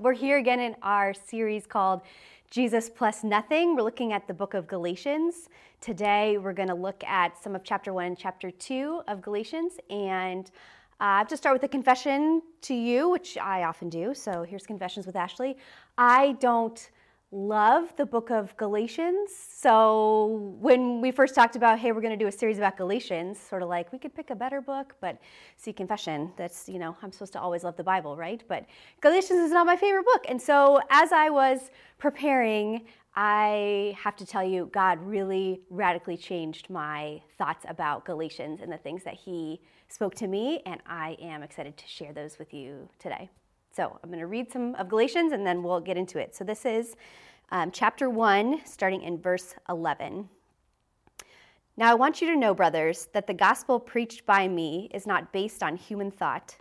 We're here again in our series called Jesus plus Nothing. We're looking at the book of Galatians. Today, we're going to look at some of chapter one and chapter two of Galatians. And uh, I have to start with a confession to you, which I often do. So here's Confessions with Ashley. I don't love the book of Galatians. So when we first talked about, hey, we're going to do a series about Galatians, sort of like we could pick a better book, but see, confession, that's, you know, I'm supposed to always love the Bible, right? But Galatians is not my favorite book. And so as I was preparing, I have to tell you, God really radically changed my thoughts about Galatians and the things that He spoke to me, and I am excited to share those with you today. So I'm going to read some of Galatians and then we'll get into it. So this is um, chapter 1, starting in verse 11. Now I want you to know, brothers, that the gospel preached by me is not based on human thought.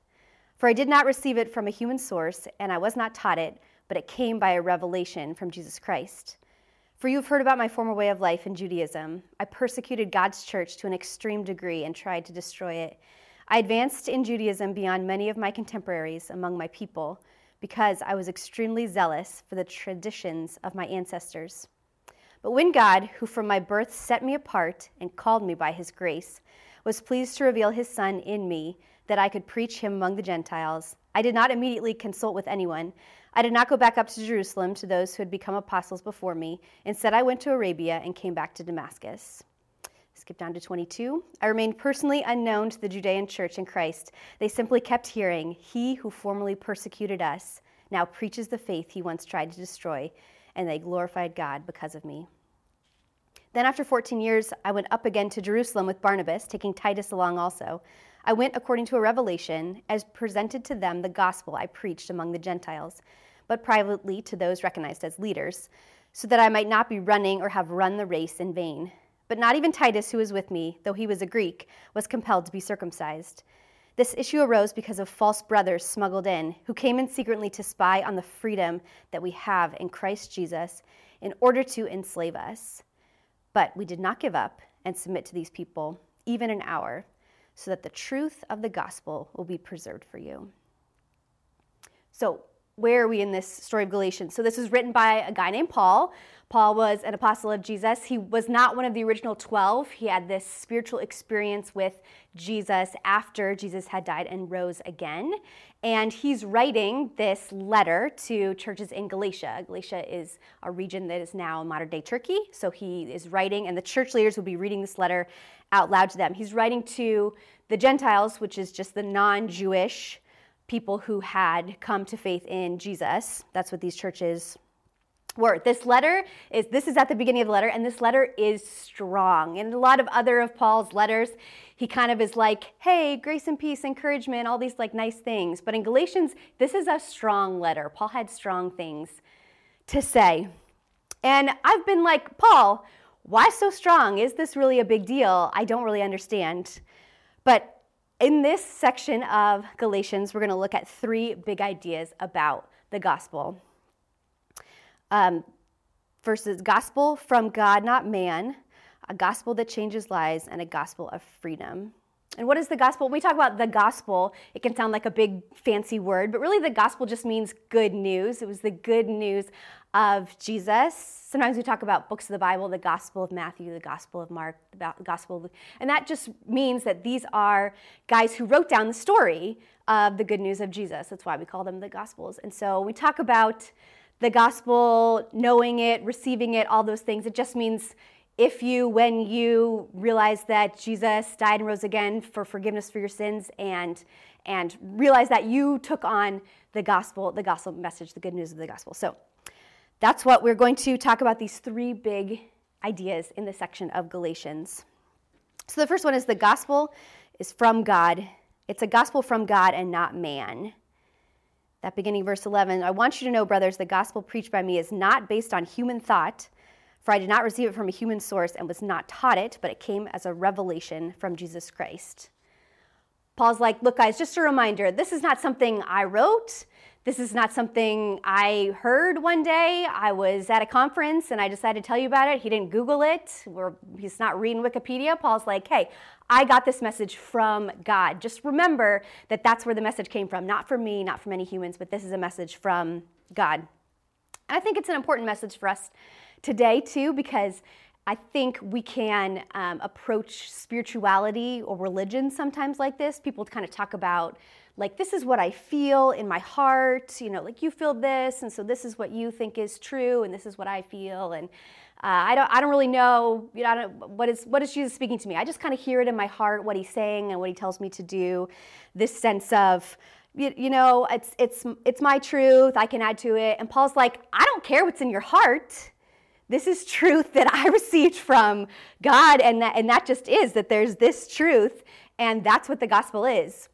For I did not receive it from a human source, and I was not taught it, but it came by a revelation from Jesus Christ. For you have heard about my former way of life in Judaism. I persecuted God's church to an extreme degree and tried to destroy it. I advanced in Judaism beyond many of my contemporaries among my people because I was extremely zealous for the traditions of my ancestors. But when God, who from my birth set me apart and called me by his grace, was pleased to reveal his Son in me that I could preach him among the Gentiles, I did not immediately consult with anyone. I did not go back up to Jerusalem to those who had become apostles before me. Instead, I went to Arabia and came back to Damascus. Skip down to 22. I remained personally unknown to the Judean church in Christ. They simply kept hearing, He who formerly persecuted us now preaches the faith he once tried to destroy, and they glorified God because of me. Then, after 14 years, I went up again to Jerusalem with Barnabas, taking Titus along also. I went according to a revelation, as presented to them the gospel I preached among the Gentiles, but privately to those recognized as leaders, so that I might not be running or have run the race in vain. But not even Titus, who was with me, though he was a Greek, was compelled to be circumcised. This issue arose because of false brothers smuggled in, who came in secretly to spy on the freedom that we have in Christ Jesus in order to enslave us. But we did not give up and submit to these people, even an hour, so that the truth of the gospel will be preserved for you. So, where are we in this story of Galatians? So, this was written by a guy named Paul. Paul was an apostle of Jesus. He was not one of the original 12. He had this spiritual experience with Jesus after Jesus had died and rose again. And he's writing this letter to churches in Galatia. Galatia is a region that is now modern day Turkey. So he is writing, and the church leaders will be reading this letter out loud to them. He's writing to the Gentiles, which is just the non Jewish people who had come to faith in Jesus. That's what these churches were. This letter is, this is at the beginning of the letter, and this letter is strong. And a lot of other of Paul's letters, he kind of is like, hey, grace and peace, encouragement, all these like nice things. But in Galatians, this is a strong letter. Paul had strong things to say. And I've been like, Paul, why so strong? Is this really a big deal? I don't really understand. But in this section of Galatians, we're going to look at three big ideas about the gospel um, versus gospel from God, not man, a gospel that changes lives, and a gospel of freedom. And what is the gospel? When we talk about the gospel, it can sound like a big fancy word, but really the gospel just means good news. It was the good news of Jesus. Sometimes we talk about books of the Bible, the gospel of Matthew, the gospel of Mark, the gospel of, Luke. and that just means that these are guys who wrote down the story of the good news of Jesus. That's why we call them the gospels. And so we talk about the gospel, knowing it, receiving it, all those things. It just means if you, when you realize that Jesus died and rose again for forgiveness for your sins and and realize that you took on the gospel, the gospel message, the good news of the gospel. So that's what we're going to talk about these three big ideas in the section of Galatians. So the first one is the gospel is from God. It's a gospel from God and not man that beginning verse 11 I want you to know, brothers, the gospel preached by me is not based on human thought, for I did not receive it from a human source and was not taught it, but it came as a revelation from Jesus Christ. Paul's like, look, guys, just a reminder this is not something I wrote. This is not something I heard one day. I was at a conference and I decided to tell you about it. He didn't Google it. We're, he's not reading Wikipedia. Paul's like, hey, I got this message from God. Just remember that that's where the message came from, not from me, not from any humans, but this is a message from God. And I think it's an important message for us today, too, because I think we can um, approach spirituality or religion sometimes like this. People kind of talk about, like, this is what I feel in my heart, you know, like you feel this, and so this is what you think is true, and this is what I feel. And uh, I, don't, I don't really know, you know, I don't, what, is, what is Jesus speaking to me? I just kind of hear it in my heart, what he's saying and what he tells me to do. This sense of, you, you know, it's, it's, it's my truth, I can add to it. And Paul's like, I don't care what's in your heart. This is truth that I received from God, and that, and that just is that there's this truth, and that's what the gospel is.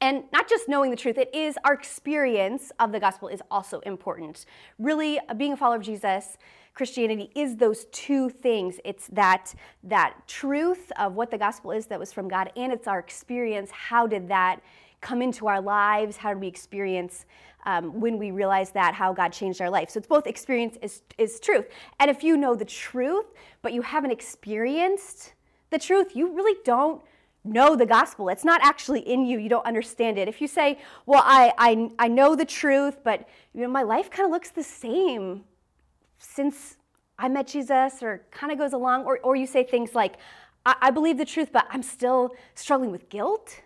And not just knowing the truth, it is our experience of the gospel is also important. Really, being a follower of Jesus, Christianity is those two things. It's that that truth of what the gospel is that was from God, and it's our experience. How did that come into our lives? How did we experience um, when we realize that how God changed our life? So it's both experience is, is truth. And if you know the truth, but you haven't experienced the truth, you really don't know the gospel. It's not actually in you. You don't understand it. If you say, "Well, I I, I know the truth, but you know my life kind of looks the same since I met Jesus," or kind of goes along, or or you say things like, I, I believe the truth, but I'm still struggling with guilt."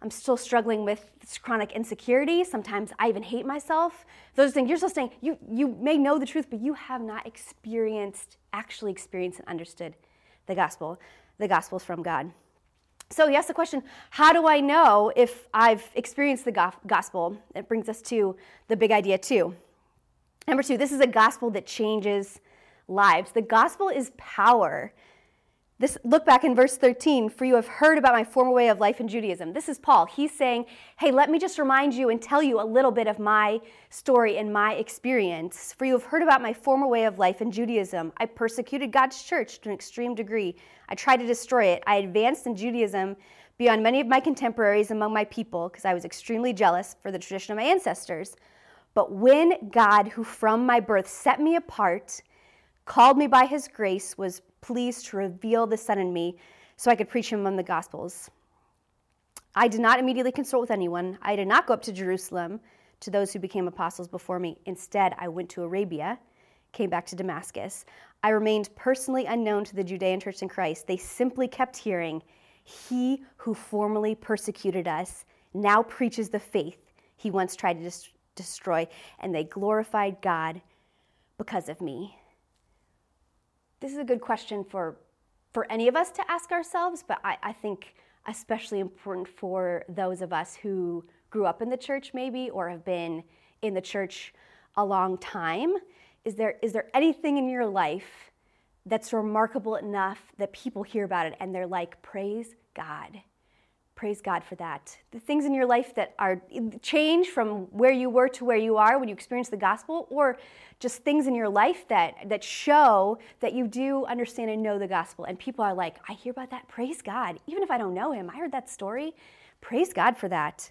I'm still struggling with chronic insecurity. Sometimes I even hate myself. Those things, you're still saying, you, you may know the truth, but you have not experienced, actually experienced and understood the gospel. The gospel is from God. So he asked the question, how do I know if I've experienced the gospel? It brings us to the big idea, too. Number two, this is a gospel that changes lives. The gospel is power. This look back in verse 13, for you have heard about my former way of life in Judaism. This is Paul. He's saying, "Hey, let me just remind you and tell you a little bit of my story and my experience. For you have heard about my former way of life in Judaism. I persecuted God's church to an extreme degree. I tried to destroy it. I advanced in Judaism beyond many of my contemporaries among my people because I was extremely jealous for the tradition of my ancestors. But when God, who from my birth set me apart, called me by his grace, was pleased to reveal the Son in me so I could preach him among the Gospels. I did not immediately consult with anyone. I did not go up to Jerusalem to those who became apostles before me. Instead, I went to Arabia, came back to Damascus. I remained personally unknown to the Judean church in Christ. They simply kept hearing, He who formerly persecuted us now preaches the faith he once tried to dis- destroy, and they glorified God because of me. This is a good question for, for any of us to ask ourselves, but I, I think especially important for those of us who grew up in the church, maybe, or have been in the church a long time. Is there, is there anything in your life that's remarkable enough that people hear about it and they're like, praise God? Praise God for that. The things in your life that are change from where you were to where you are when you experience the gospel, or just things in your life that, that show that you do understand and know the gospel. And people are like, I hear about that. Praise God. Even if I don't know him, I heard that story. Praise God for that.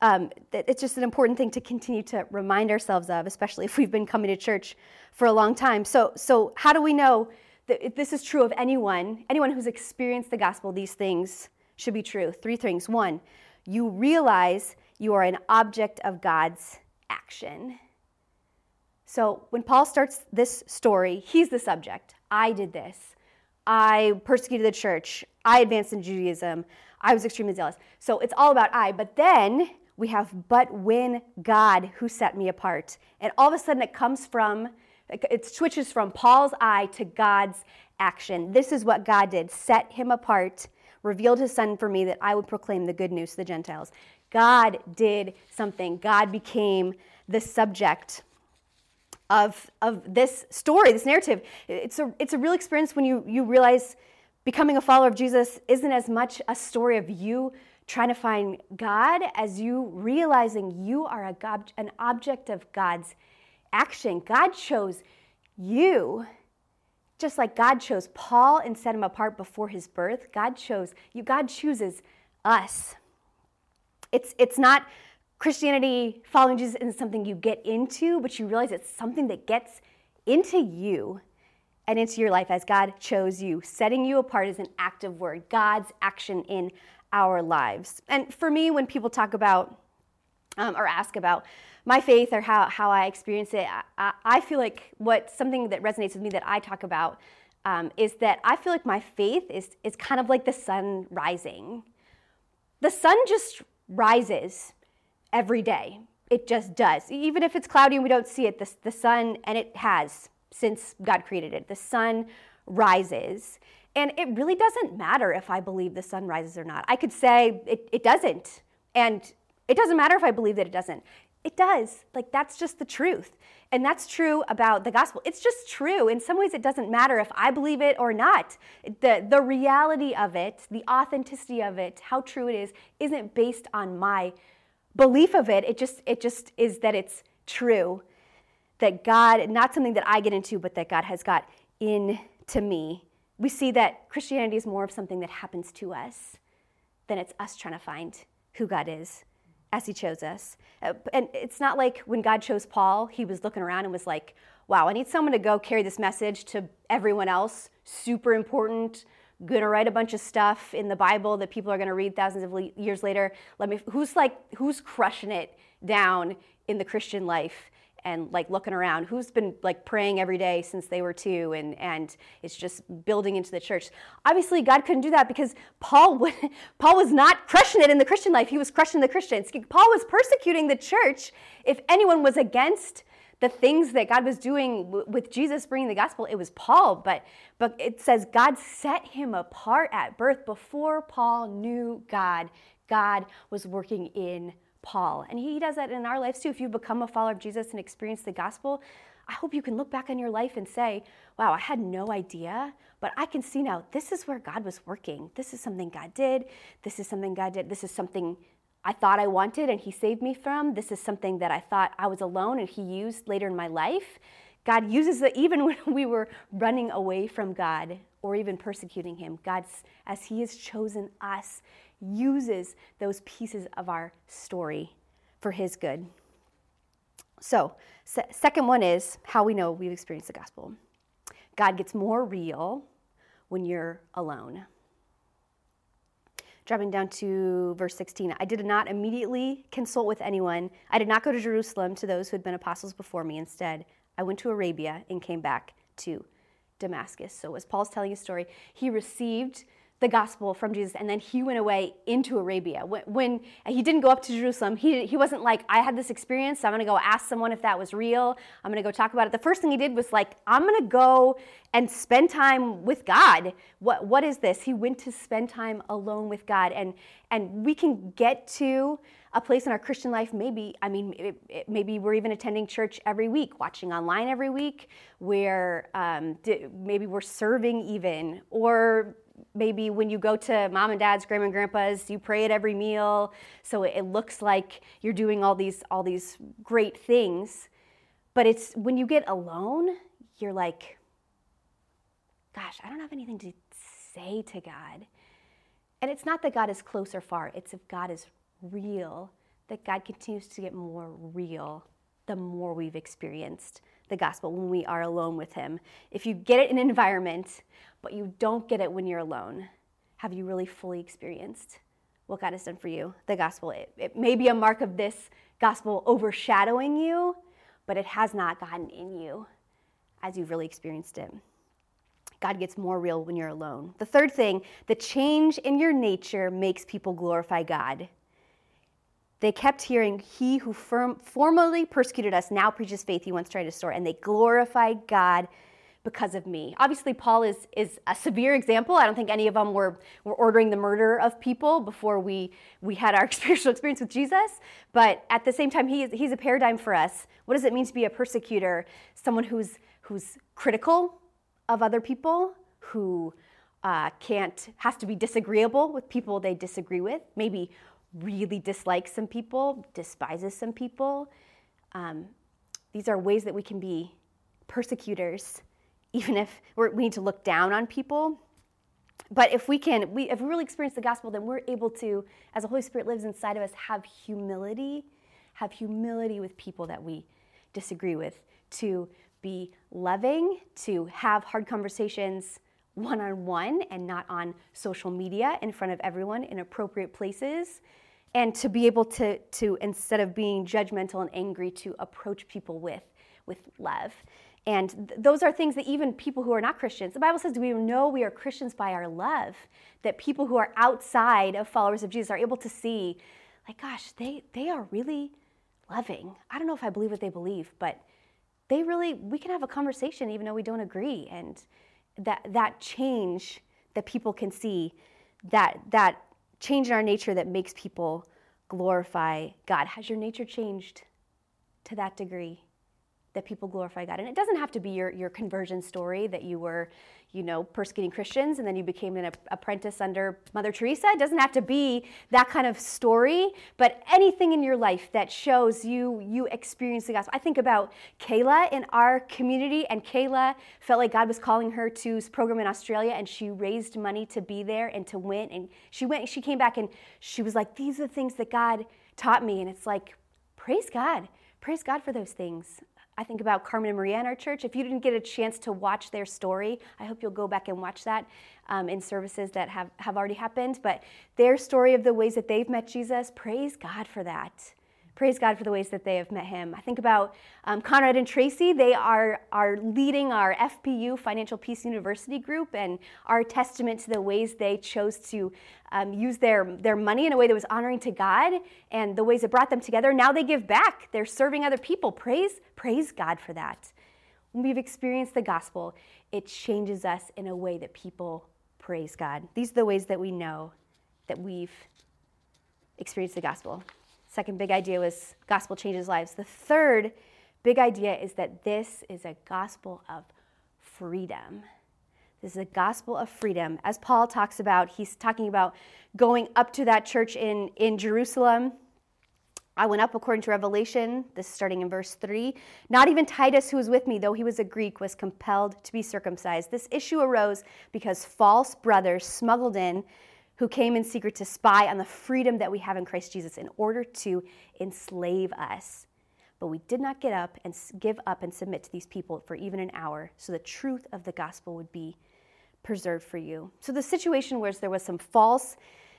Um, it's just an important thing to continue to remind ourselves of, especially if we've been coming to church for a long time. So, so how do we know that this is true of anyone, anyone who's experienced the gospel, these things? Should be true. Three things. One, you realize you are an object of God's action. So when Paul starts this story, he's the subject. I did this. I persecuted the church. I advanced in Judaism. I was extremely zealous. So it's all about I. But then we have, but when God who set me apart. And all of a sudden it comes from, it switches from Paul's I to God's action. This is what God did set him apart revealed his son for me that I would proclaim the good news to the Gentiles. God did something. God became the subject of, of this story, this narrative. It's a, it's a real experience when you, you realize becoming a follower of Jesus isn't as much a story of you trying to find God as you realizing you are a an object of God's action. God chose you just like God chose Paul and set him apart before his birth, God chose you. God chooses us. It's, it's not Christianity, following Jesus isn't something you get into, but you realize it's something that gets into you and into your life as God chose you. Setting you apart is an active word, God's action in our lives. And for me, when people talk about um, or ask about my faith or how, how I experience it, I, I, feel like what something that resonates with me that I talk about um, is that I feel like my faith is, is kind of like the sun rising. The sun just rises every day. It just does. Even if it's cloudy and we don't see it, the, the sun, and it has since God created it, the sun rises. And it really doesn't matter if I believe the sun rises or not. I could say it, it doesn't. And it doesn't matter if I believe that it doesn't. It does. Like, that's just the truth. And that's true about the gospel. It's just true. In some ways, it doesn't matter if I believe it or not. The, the reality of it, the authenticity of it, how true it is, isn't based on my belief of it. It just, it just is that it's true. That God, not something that I get into, but that God has got into me. We see that Christianity is more of something that happens to us than it's us trying to find who God is as he chose us. Uh, and it's not like when God chose Paul, he was looking around and was like, wow, I need someone to go carry this message to everyone else. Super important. Gonna write a bunch of stuff in the Bible that people are gonna read thousands of years later. Let me, who's like, who's crushing it down in the Christian life? And like looking around who's been like praying every day since they were two and and it's just building into the church. Obviously god couldn't do that because paul paul was not crushing it in the christian life. He was crushing the christians. Paul was persecuting the church if anyone was against the things that god was doing with jesus bringing the gospel. It was paul but but it says god set him apart at birth before paul knew god. God was working in Paul. And he does that in our lives too. If you become a follower of Jesus and experience the gospel, I hope you can look back on your life and say, wow, I had no idea, but I can see now this is where God was working. This is something God did. This is something God did. This is something I thought I wanted and He saved me from. This is something that I thought I was alone and He used later in my life. God uses it even when we were running away from God or even persecuting Him. God's, as He has chosen us, uses those pieces of our story for his good. So, se- second one is how we know we've experienced the gospel. God gets more real when you're alone. Dropping down to verse 16, I did not immediately consult with anyone. I did not go to Jerusalem to those who had been apostles before me. Instead, I went to Arabia and came back to Damascus. So, as Paul's telling his story, he received the gospel from Jesus, and then he went away into Arabia. When, when, he didn't go up to Jerusalem, he, he wasn't like, I had this experience, so I'm gonna go ask someone if that was real. I'm gonna go talk about it. The first thing he did was like, I'm gonna go and spend time with God. What, what is this? He went to spend time alone with God. And, and we can get to a place in our Christian life, maybe, I mean, it, it, maybe we're even attending church every week, watching online every week, where um, maybe we're serving even, or maybe when you go to mom and dad's, grandma and grandpa's, you pray at every meal, so it looks like you're doing all these all these great things. But it's when you get alone, you're like, gosh, I don't have anything to say to God. And it's not that God is close or far, it's if God is real, that God continues to get more real the more we've experienced the gospel when we are alone with Him. If you get it in an environment, but you don't get it when you're alone, have you really fully experienced what God has done for you? The gospel. It, it may be a mark of this gospel overshadowing you, but it has not gotten in you as you've really experienced it. God gets more real when you're alone. The third thing, the change in your nature makes people glorify God. They kept hearing, He who firm, formerly persecuted us now preaches faith he once tried to restore, and they glorified God because of me. Obviously, Paul is, is a severe example. I don't think any of them were, were ordering the murder of people before we, we had our spiritual experience with Jesus. But at the same time, he is, he's a paradigm for us. What does it mean to be a persecutor? Someone who's, who's critical of other people, who uh, can't, has to be disagreeable with people they disagree with, maybe really dislikes some people, despises some people. Um, these are ways that we can be persecutors, even if we need to look down on people. But if we can, we, if we really experience the gospel, then we're able to, as the Holy Spirit lives inside of us, have humility, have humility with people that we disagree with, to be loving, to have hard conversations one on one and not on social media in front of everyone in appropriate places, and to be able to, to instead of being judgmental and angry, to approach people with, with love. And th- those are things that even people who are not Christians, the Bible says, we know we are Christians by our love? That people who are outside of followers of Jesus are able to see, like, gosh, they, they are really loving. I don't know if I believe what they believe, but they really, we can have a conversation even though we don't agree. And that, that change that people can see, that, that change in our nature that makes people glorify God. Has your nature changed to that degree? that people glorify God. And it doesn't have to be your, your conversion story that you were, you know, persecuting Christians and then you became an apprentice under Mother Teresa. It doesn't have to be that kind of story, but anything in your life that shows you you experience the gospel. I think about Kayla in our community, and Kayla felt like God was calling her to this program in Australia, and she raised money to be there and to win. And she went, she came back, and she was like, "These are the things that God taught me," and it's like, praise God. Praise God for those things. I think about Carmen and Maria in our church. If you didn't get a chance to watch their story, I hope you'll go back and watch that um, in services that have, have already happened. But their story of the ways that they've met Jesus, praise God for that praise God for the ways that they have met Him. I think about um, Conrad and Tracy. They are, are leading our FPU, Financial Peace University group, and are testament to the ways they chose to um, use their, their money in a way that was honoring to God and the ways it brought them together. Now they give back. They're serving other people. Praise, praise God for that. When we've experienced the gospel, it changes us in a way that people praise God. These are the ways that we know that we've experienced the gospel. Second big idea was gospel changes lives. The third big idea is that this is a gospel of freedom. This is a gospel of freedom. As Paul talks about, he's talking about going up to that church in, in Jerusalem. I went up according to Revelation, this is starting in verse 3. Not even Titus, who was with me, though he was a Greek, was compelled to be circumcised. This issue arose because false brothers smuggled in who came in secret to spy on the freedom that we have in Christ Jesus in order to enslave us. But we did not get up and give up and submit to these people for even an hour, so the truth of the gospel would be preserved for you. So the situation was there was some false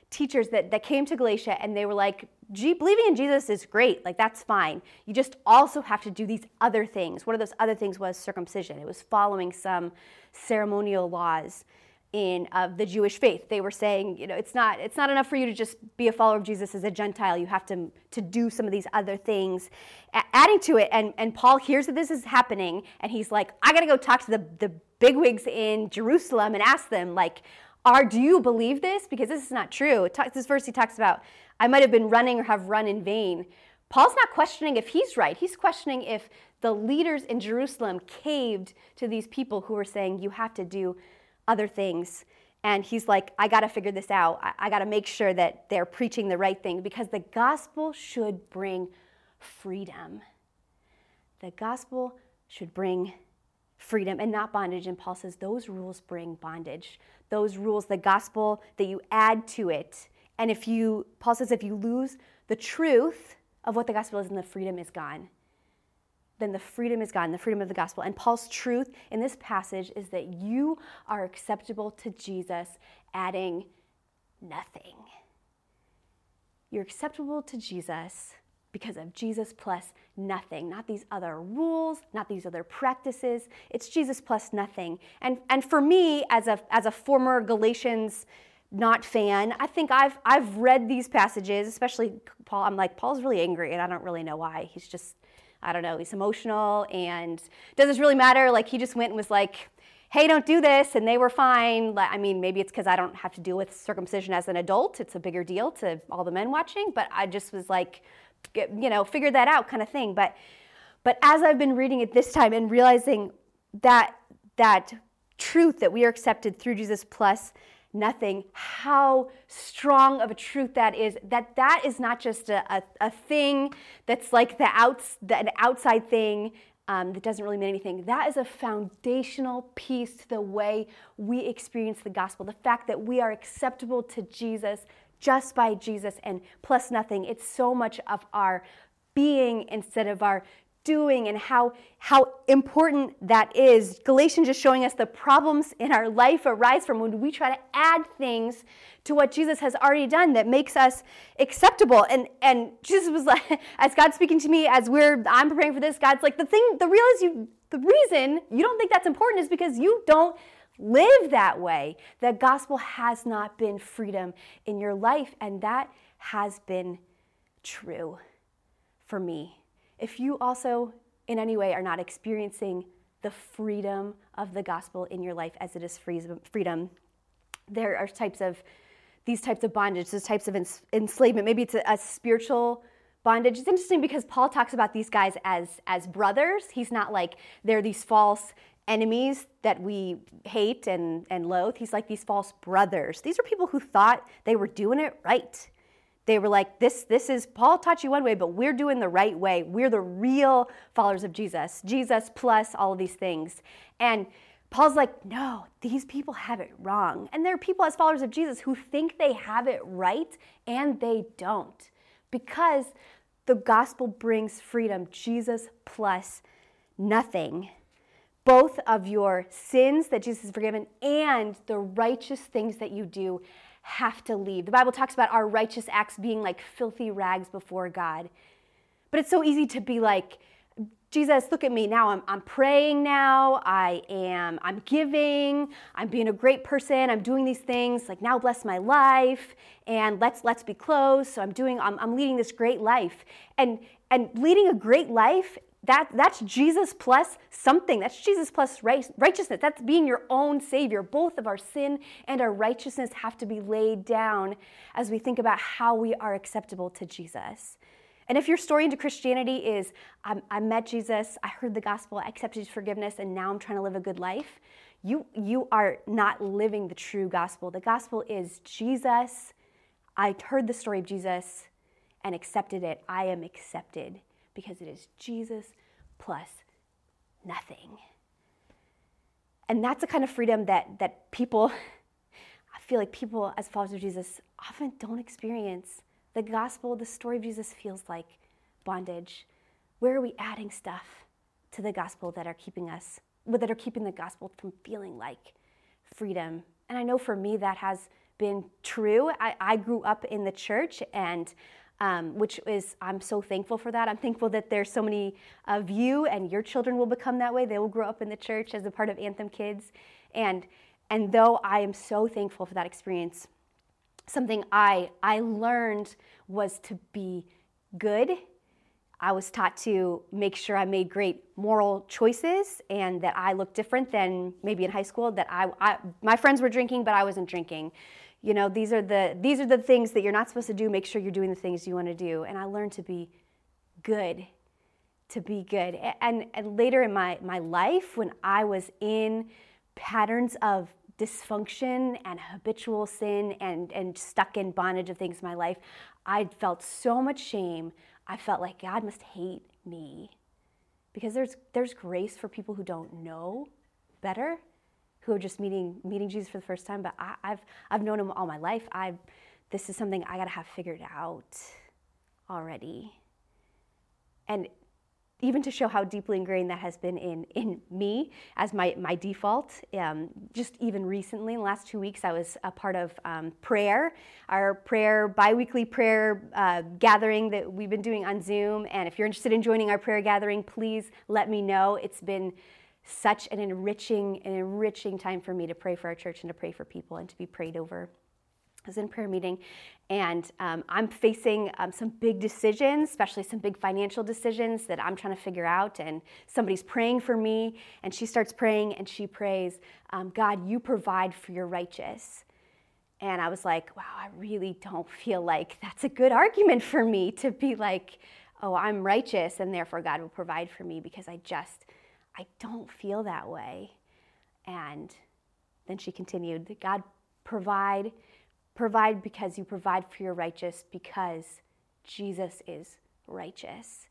teachers that, that came to Galatia and they were like, believing in Jesus is great, like that's fine. You just also have to do these other things. One of those other things was circumcision. It was following some ceremonial laws in uh, the Jewish faith. They were saying, you know, it's not it's not enough for you to just be a follower of Jesus as a Gentile. You have to to do some of these other things. A- adding to it, and and Paul hears that this is happening, and he's like, I got to go talk to the the bigwigs in Jerusalem and ask them, like, are do you believe this? Because this is not true. Talks, this verse he talks about, I might have been running or have run in vain. Paul's not questioning if he's right. He's questioning if the leaders in Jerusalem caved to these people who were saying, you have to do other things. And he's like, I got to figure this out. I, I got to make sure that they're preaching the right thing because the gospel should bring freedom. The gospel should bring freedom and not bondage. And Paul says those rules bring bondage. Those rules, the gospel that you add to it. And if you, Paul says, if you lose the truth of what the gospel is, then the freedom is gone then the freedom is gone, the freedom of the gospel. And Paul's truth in this passage is that you are acceptable to Jesus, adding nothing. You're acceptable to Jesus because of Jesus plus nothing, not these other rules, not these other practices. It's Jesus plus nothing. And, and for me, as a, as a former Galatians not fan, I think I've, I've read these passages, especially Paul. I'm like, Paul's really angry, and I don't really know why. He's just I don't know, he's emotional and does this really matter? Like he just went and was like, hey, don't do this, and they were fine. I mean, maybe it's because I don't have to deal with circumcision as an adult. It's a bigger deal to all the men watching, but I just was like, you know, figure that out kind of thing. But but as I've been reading it this time and realizing that that truth that we are accepted through Jesus plus nothing, how strong of a truth that is, that that is not just a, a, a thing that's like the, outs, the an outside thing um, that doesn't really mean anything. That is a foundational piece to the way we experience the gospel. The fact that we are acceptable to Jesus just by Jesus and plus nothing. It's so much of our being instead of our doing and how, how important that is. Galatians is showing us the problems in our life arise from when we try to add things to what Jesus has already done that makes us acceptable. And, and Jesus was like, as God's speaking to me, as we're, I'm preparing for this, God's like, the thing, the real is you, the reason you don't think that's important is because you don't live that way. The gospel has not been freedom in your life, and that has been true for me. If you also, in any way, are not experiencing the freedom of the gospel in your life as it is freedom, there are types of these types of bondage, these types of enslavement. Maybe it's a, a spiritual bondage. It's interesting because Paul talks about these guys as as brothers. He's not like they're these false enemies that we hate and, and loathe. He's like these false brothers. These are people who thought they were doing it right. They were like, this, this is, Paul taught you one way, but we're doing the right way. We're the real followers of Jesus. Jesus plus all of these things. And Paul's like, no, these people have it wrong. And there are people as followers of Jesus who think they have it right and they don't because the gospel brings freedom. Jesus plus nothing both of your sins that Jesus has forgiven and the righteous things that you do have to leave. The Bible talks about our righteous acts being like filthy rags before God. But it's so easy to be like, Jesus, look at me now. I'm, I'm praying now. I am, I'm giving. I'm being a great person. I'm doing these things. Like now bless my life and let's let's be close. So I'm doing, I'm, I'm leading this great life. And and leading a great life that, that's Jesus plus something. That's Jesus plus righteousness. That's being your own Savior. Both of our sin and our righteousness have to be laid down as we think about how we are acceptable to Jesus. And if your story into Christianity is, um, I met Jesus, I heard the gospel, I accepted his forgiveness, and now I'm trying to live a good life, you, you are not living the true gospel. The gospel is Jesus. I heard the story of Jesus and accepted it. I am accepted because it is Jesus plus nothing. And that's the kind of freedom that, that people, I feel like people as followers of Jesus often don't experience. The gospel, the story of Jesus feels like bondage. Where are we adding stuff to the gospel that are keeping us, that are keeping the gospel from feeling like freedom? And I know for me that has been true. I, I grew up in the church and um, which is, I'm so thankful for that. I'm thankful that there's so many of you and your children will become that way. They will grow up in the church as a part of Anthem Kids. And, and though I am so thankful for that experience, something I, I learned was to be good. I was taught to make sure I made great moral choices and that I looked different than maybe in high school, that I, I my friends were drinking, but I wasn't drinking you know these are the these are the things that you're not supposed to do. Make sure you're doing the things you want to do. And i learned to be good to be good. And, and later in my, my life when i was in patterns of dysfunction and habitual sin and, and stuck in bondage of things in my life i felt so much shame. I felt like god must hate me. Because there's there's grace for people who don't know better who are just meeting meeting Jesus for the first time. But I, have I've known him all my life. I this is something I got to have figured out already. And even to show how deeply ingrained that has been in, in me as my, my default. Um, just even recently, in the last two weeks, I was a part of um, prayer, our prayer, biweekly prayer uh, gathering that we've been doing on Zoom. And if you're interested in joining our prayer gathering, please let me know. It's been such an enriching, an enriching time for me to pray for our church and to pray for people and to be prayed over. I was in prayer meeting, and um, I'm facing um, some big decisions, especially some big financial decisions that I'm trying to figure out. And somebody's praying for me, and she starts praying, and she prays, um, "God, you provide for your righteous." And I was like, "Wow, I really don't feel like that's a good argument for me to be like, oh, I'm righteous, and therefore God will provide for me because I just." I don't feel that way. And then she continued, God, provide, provide because you provide for your righteous, because Jesus is righteous.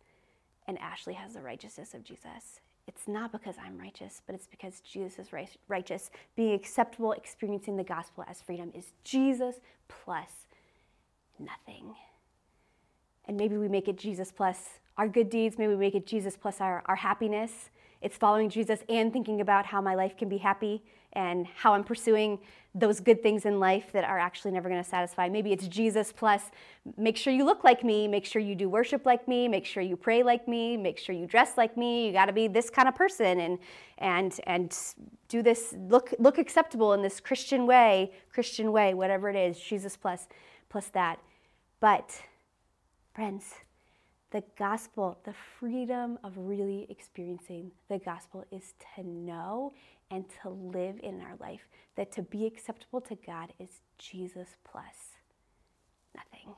And Ashley has the righteousness of Jesus. It's not because I'm righteous, but it's because Jesus is righteous. Being acceptable, experiencing the gospel as freedom is Jesus plus nothing. And maybe we make it Jesus plus our good deeds, maybe we make it Jesus plus our, our happiness. It's following Jesus and thinking about how my life can be happy and how I'm pursuing those good things in life that are actually never going to satisfy. Maybe it's Jesus plus make sure you look like me, make sure you do worship like me, make sure you pray like me, make sure you dress like me. You got to be this kind of person and and and do this look look acceptable in this Christian way, Christian way, whatever it is, Jesus plus plus that. But friends, the gospel, the freedom of really experiencing the gospel is to know and to live in our life that to be acceptable to God is Jesus plus nothing.